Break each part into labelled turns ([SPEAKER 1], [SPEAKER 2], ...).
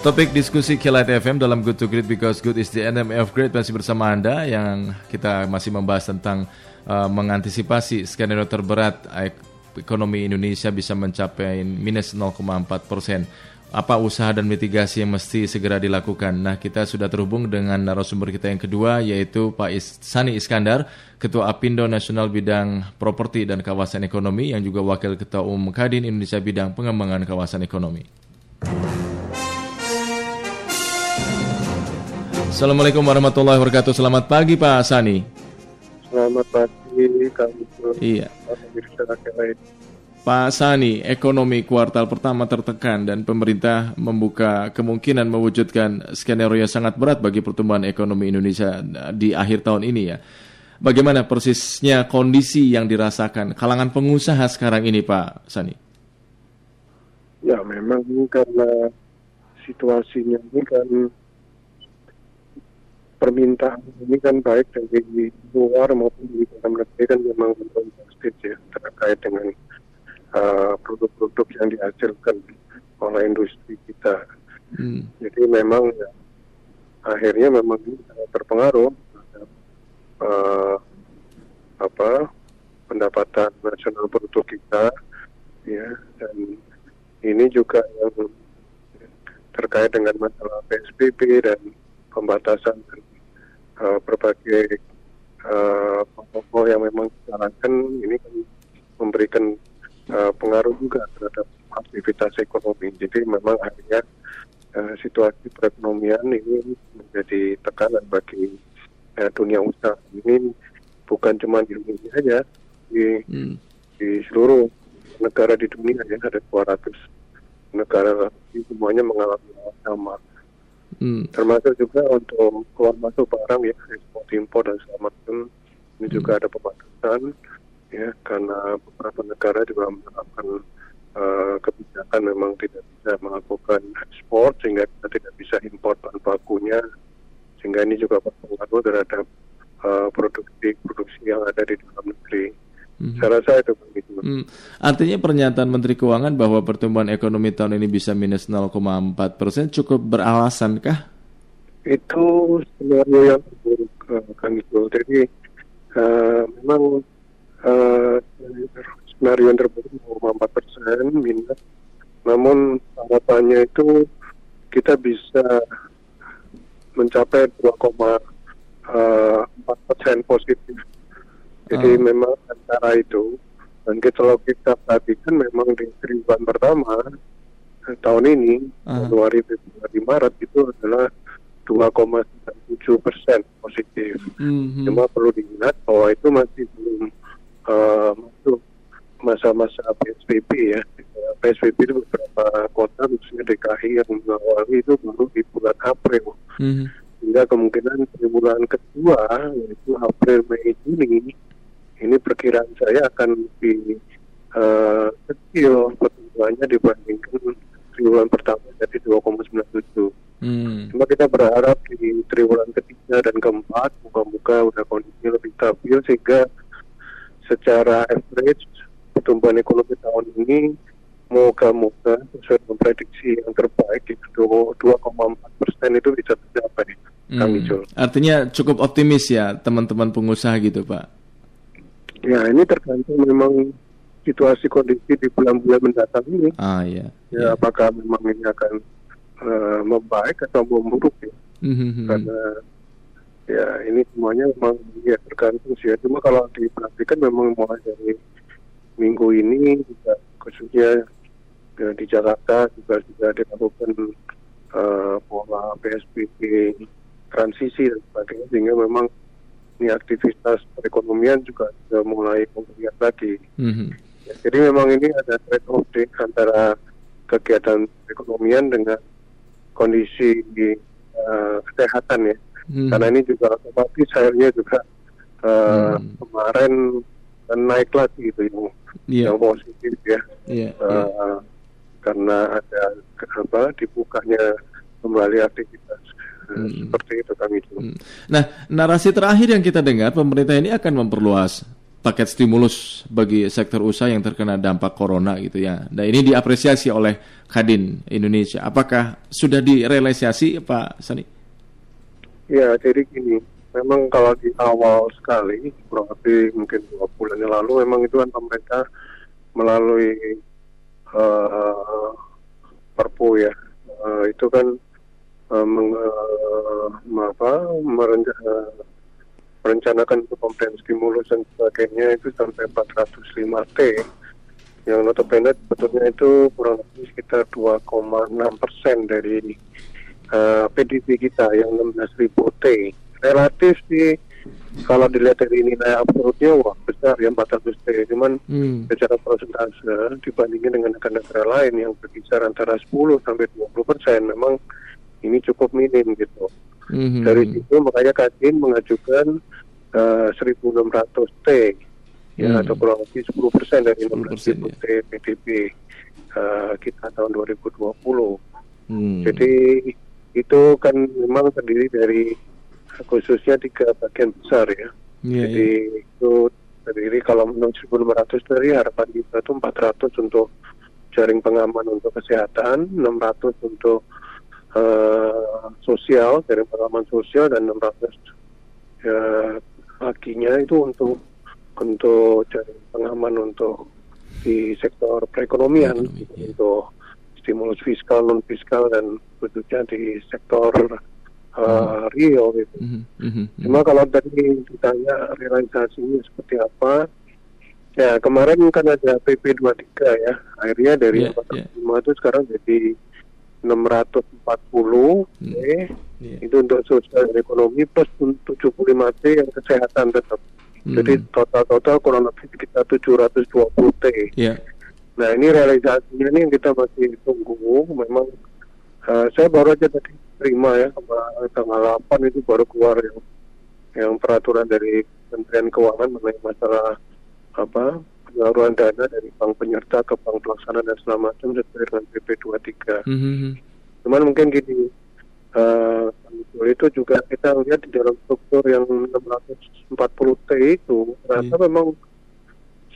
[SPEAKER 1] Topik diskusi Kilat FM dalam Good to Great because good is the enemy of great masih bersama Anda yang kita masih membahas tentang uh, mengantisipasi skenario terberat ekonomi Indonesia bisa mencapai minus 0,4 persen. Apa usaha dan mitigasi yang mesti segera dilakukan? Nah, kita sudah terhubung dengan narasumber kita yang kedua, yaitu Pak Is Sani Iskandar, Ketua Apindo Nasional Bidang Properti dan Kawasan Ekonomi, yang juga Wakil Ketua Umum Kadin Indonesia Bidang Pengembangan Kawasan Ekonomi. Assalamualaikum warahmatullahi wabarakatuh. Selamat pagi Pak Sani.
[SPEAKER 2] Selamat pagi kami.
[SPEAKER 1] Iya. Pak Sani, ekonomi kuartal pertama tertekan dan pemerintah membuka kemungkinan mewujudkan skenario yang sangat berat bagi pertumbuhan ekonomi Indonesia di akhir tahun ini ya. Bagaimana persisnya kondisi yang dirasakan kalangan pengusaha sekarang ini Pak Sani?
[SPEAKER 2] Ya memang karena situasinya ini kan permintaan ini kan baik dari luar maupun di dalam negeri kan memang drastis ya terkait dengan uh, produk-produk uh, yang dihasilkan oleh industri kita. Hmm. Jadi memang ya, akhirnya memang ini terpengaruh uh, apa pendapatan nasional produk kita ya dan ini juga yang terkait dengan masalah PSBB dan pembatasan uh, berbagai uh, yang memang dijalankan ini kan memberikan uh, pengaruh juga terhadap aktivitas ekonomi. Jadi memang akhirnya uh, situasi perekonomian ini menjadi tekanan bagi uh, dunia usaha. Ini bukan cuma di Indonesia saja, di, hmm. di seluruh negara di dunia ya ada 200 negara semuanya mengalami hal sama. Hmm. Termasuk juga untuk keluar masuk barang ya, ekspor impor dan segala macam. Ini hmm. juga ada pembatasan ya karena beberapa negara juga menerapkan uh, kebijakan memang tidak bisa melakukan ekspor sehingga kita tidak bisa impor bahan bakunya sehingga ini juga berpengaruh terhadap uh, produksi produksi yang ada di dalam negeri. Hmm. Saya rasa itu. Hmm.
[SPEAKER 1] Artinya pernyataan Menteri Keuangan bahwa pertumbuhan ekonomi tahun ini bisa minus 0,4 persen cukup beralasankah?
[SPEAKER 2] Itu skenario yang terburuk uh, kan itu. Jadi uh, memang uh, skenario yang terburuk 0,4 persen minus. Namun harapannya itu kita bisa mencapai 2,4 persen positif jadi uh. memang antara itu dan kalau kita perhatikan memang di triwulan pertama eh, tahun ini uh. Januari Februari Maret itu adalah 2,7 persen positif. Mm-hmm. Cuma perlu diingat bahwa itu masih belum uh, masuk masa-masa PSBB ya. PSBB itu beberapa kota khususnya DKI yang mengawali itu baru di bulan April. Mm-hmm. Sehingga kemungkinan di bulan kedua yaitu April, Mei, Juni ini perkiraan saya akan lebih uh, kecil pertumbuhannya dibandingkan triwulan pertama jadi 2,97. Hmm. Cuma kita berharap di triwulan ketiga dan keempat muka-muka udah kondisinya lebih stabil sehingga secara average pertumbuhan ekonomi tahun ini moga-moga sesuai dengan prediksi yang terbaik itu 2,4 persen itu bisa tercapai. Hmm.
[SPEAKER 1] Artinya cukup optimis ya teman-teman pengusaha gitu Pak.
[SPEAKER 2] Ya ini tergantung memang situasi kondisi di bulan-bulan mendatang ini.
[SPEAKER 1] Ah iya.
[SPEAKER 2] Ya, ya. apakah memang ini akan uh, membaik atau memburuk ya? Mm-hmm. Karena ya ini semuanya memang ya tergantung sih. Ya. Cuma kalau diperhatikan memang mulai dari minggu ini juga khususnya ya, di Jakarta juga sudah dilakukan uh, pola PSBB transisi dan sebagainya sehingga memang ini aktivitas perekonomian juga sudah mulai menggeliat lagi. Mm-hmm. Ya, jadi memang ini ada trade off deh antara kegiatan perekonomian dengan kondisi di uh, kesehatan ya. Mm-hmm. Karena ini juga otomatis akhirnya juga uh, mm-hmm. kemarin naik lagi itu yang yeah. yang positif ya. Yeah, uh, yeah. Karena ada apa dibukanya kembali aktivitas hmm. seperti itu kami
[SPEAKER 1] hmm. Nah, narasi terakhir yang kita dengar pemerintah ini akan memperluas paket stimulus bagi sektor usaha yang terkena dampak corona gitu ya. Dan ini diapresiasi oleh Kadin Indonesia. Apakah sudah direalisasi Pak Sani?
[SPEAKER 2] Ya, jadi gini, memang kalau di awal sekali, kurang lebih mungkin dua bulan yang lalu, memang itu kan pemerintah melalui uh, Perpu ya, uh, itu kan uh, meng, uh, apa, merencanakan untuk pemberian stimulus dan sebagainya itu sampai 405 T. Yang notabene sebetulnya itu kurang lebih sekitar 2,6 persen dari uh, PDB kita yang 16 ribu T. Relatif sih kalau dilihat dari nilai absolutnya wah besar ya 400 T. Cuman hmm. secara persentase dibandingin dengan negara-negara lain yang berkisar antara 10 sampai 20 persen memang ini cukup minim gitu hmm. dari situ makanya Kadin mengajukan uh, 1600 T ya hmm. atau kurang lebih 10 persen dari 16 ribu ya. PDB uh, kita tahun 2020 hmm. jadi itu kan memang terdiri dari khususnya tiga bagian besar ya. Yeah, Jadi yeah. itu terdiri kalau menurut 1.500 dari harapan kita itu 400 untuk jaring pengaman untuk kesehatan, 600 untuk uh, sosial, jaring pengaman sosial dan 600 ya, laginya itu untuk untuk jaring pengaman untuk di sektor perekonomian, Ekonomi, untuk stimulus fiskal, non fiskal dan khususnya di sektor uh, real gitu. Mm -hmm. Cuma kalau tadi ditanya realisasinya seperti apa, ya kemarin kan ada PP 23 ya, akhirnya dari yeah, 45 yeah. itu sekarang jadi 640 mm. eh, yeah. itu untuk sosial dan ekonomi plus 75 T yang kesehatan tetap. Mm. Jadi total-total kurang lebih sekitar 720 T. Yeah. Nah ini realisasinya ini yang kita masih tunggu. Memang uh, saya baru aja tadi terima ya tanggal 8 itu baru keluar yang yang peraturan dari Kementerian Keuangan mengenai masalah apa penyaluran dana dari bank penyerta ke bank pelaksana dan segala macam sesuai dengan PP 23. Mm -hmm. Cuman mungkin gini, uh, itu juga kita lihat di dalam struktur yang 640 T itu ternyata yeah. memang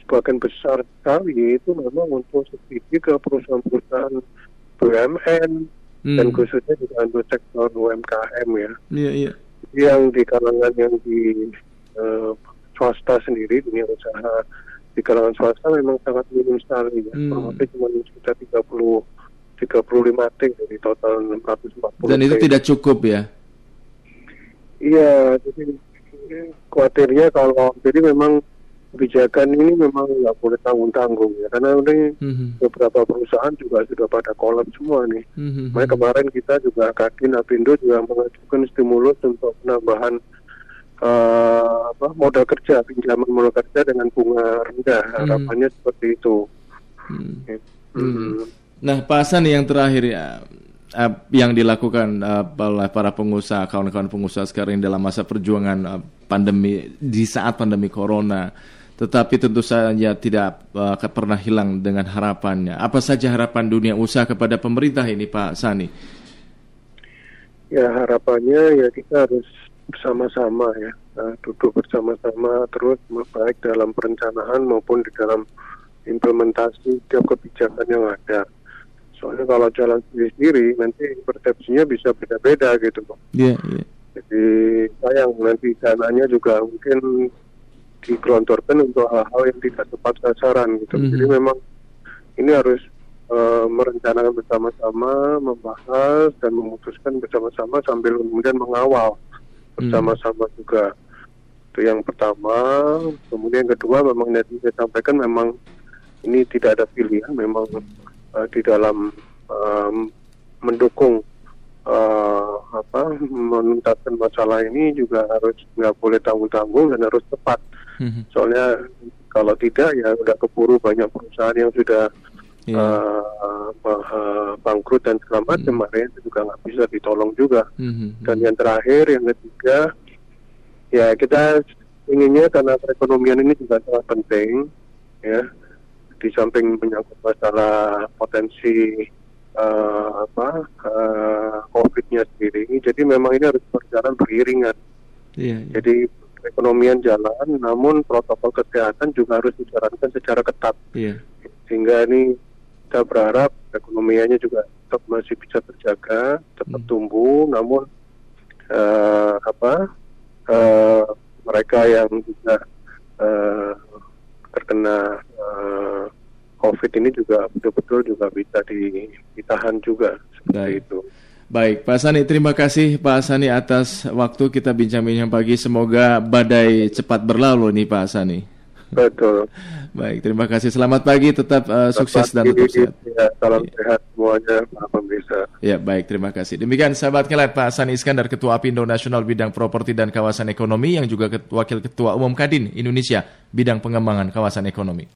[SPEAKER 2] sebagian besar sekali itu memang untuk subsidi ke perusahaan-perusahaan BUMN, hmm. dan khususnya juga untuk sektor UMKM ya. Iya iya. Yang di kalangan yang di uh, swasta sendiri dunia usaha di kalangan swasta memang sangat minim sekali ya. Hmm. cuma sekitar 30 35 T dari total 640
[SPEAKER 1] Dan itu T. tidak cukup ya?
[SPEAKER 2] Iya, jadi khawatirnya kalau jadi memang kebijakan ini memang nggak boleh tanggung-tanggung ya karena ini mm-hmm. beberapa perusahaan juga sudah pada kolab semua nih. Mm-hmm. Makanya kemarin kita juga Kadin Apindo juga mengajukan stimulus untuk penambahan uh, apa, modal kerja pinjaman modal kerja dengan bunga rendah mm-hmm. harapannya seperti itu.
[SPEAKER 1] Mm-hmm. Mm-hmm. Nah Pak Hasan yang terakhir ya uh, yang dilakukan uh, oleh para pengusaha, kawan-kawan pengusaha sekarang dalam masa perjuangan pandemi di saat pandemi corona tetapi tentu saja tidak uh, pernah hilang dengan harapannya. Apa saja harapan dunia usaha kepada pemerintah ini, Pak Sani?
[SPEAKER 2] Ya harapannya ya kita harus bersama-sama ya, uh, duduk bersama-sama terus baik dalam perencanaan maupun di dalam implementasi setiap kebijakan yang ada. Soalnya kalau jalan sendiri-sendiri nanti persepsinya bisa beda-beda gitu, Iya. Yeah, yeah. Jadi sayang nanti dananya juga mungkin digelontorkan untuk hal-hal yang tidak tepat sasaran gitu. Mm-hmm. Jadi memang ini harus uh, merencanakan bersama-sama, membahas dan memutuskan bersama-sama sambil kemudian mengawal bersama-sama mm-hmm. juga. Itu yang pertama. Kemudian yang kedua memang nanti saya sampaikan memang ini tidak ada pilihan, memang uh, di dalam um, mendukung uh, apa menuntaskan masalah ini juga harus nggak boleh tanggung-tanggung dan harus tepat hmm Soalnya kalau tidak ya udah keburu banyak perusahaan yang sudah yeah. uh, uh, bangkrut dan segala macam, mm-hmm. itu juga nggak bisa ditolong juga. Mm-hmm. Dan yang terakhir, yang ketiga, ya kita inginnya karena perekonomian ini juga sangat penting, ya di samping menyangkut masalah potensi uh, apa uh, COVID-nya sendiri. Jadi memang ini harus berjalan beriringan. Yeah, yeah. Jadi perekonomian jalan, namun protokol kesehatan juga harus dijalankan secara ketat.
[SPEAKER 1] Iya.
[SPEAKER 2] Sehingga ini kita berharap ekonomianya juga tetap masih bisa terjaga, tetap
[SPEAKER 1] Hmm.
[SPEAKER 2] tumbuh, namun eh, apa eh, mereka yang juga eh, terkena eh, COVID ini juga betul-betul juga bisa di- ditahan juga seperti
[SPEAKER 1] Baik.
[SPEAKER 2] itu.
[SPEAKER 1] Baik, Pak Sani, terima kasih Pak Sani atas waktu kita bincang-bincang pagi. Semoga badai cepat berlalu nih Pak Sani.
[SPEAKER 2] Betul.
[SPEAKER 1] Baik, terima kasih. Selamat pagi, tetap uh, sukses dan
[SPEAKER 2] Selamat
[SPEAKER 1] tetap
[SPEAKER 2] pagi,
[SPEAKER 1] sehat.
[SPEAKER 2] Ya, salam sehat semuanya para pemirsa.
[SPEAKER 1] Ya, baik, terima kasih. Demikian sahabat kelet Pak Sani Iskandar, Ketua Apindo Nasional Bidang Properti dan Kawasan Ekonomi, yang juga ket- Wakil Ketua Umum Kadin Indonesia, Bidang Pengembangan Kawasan Ekonomi.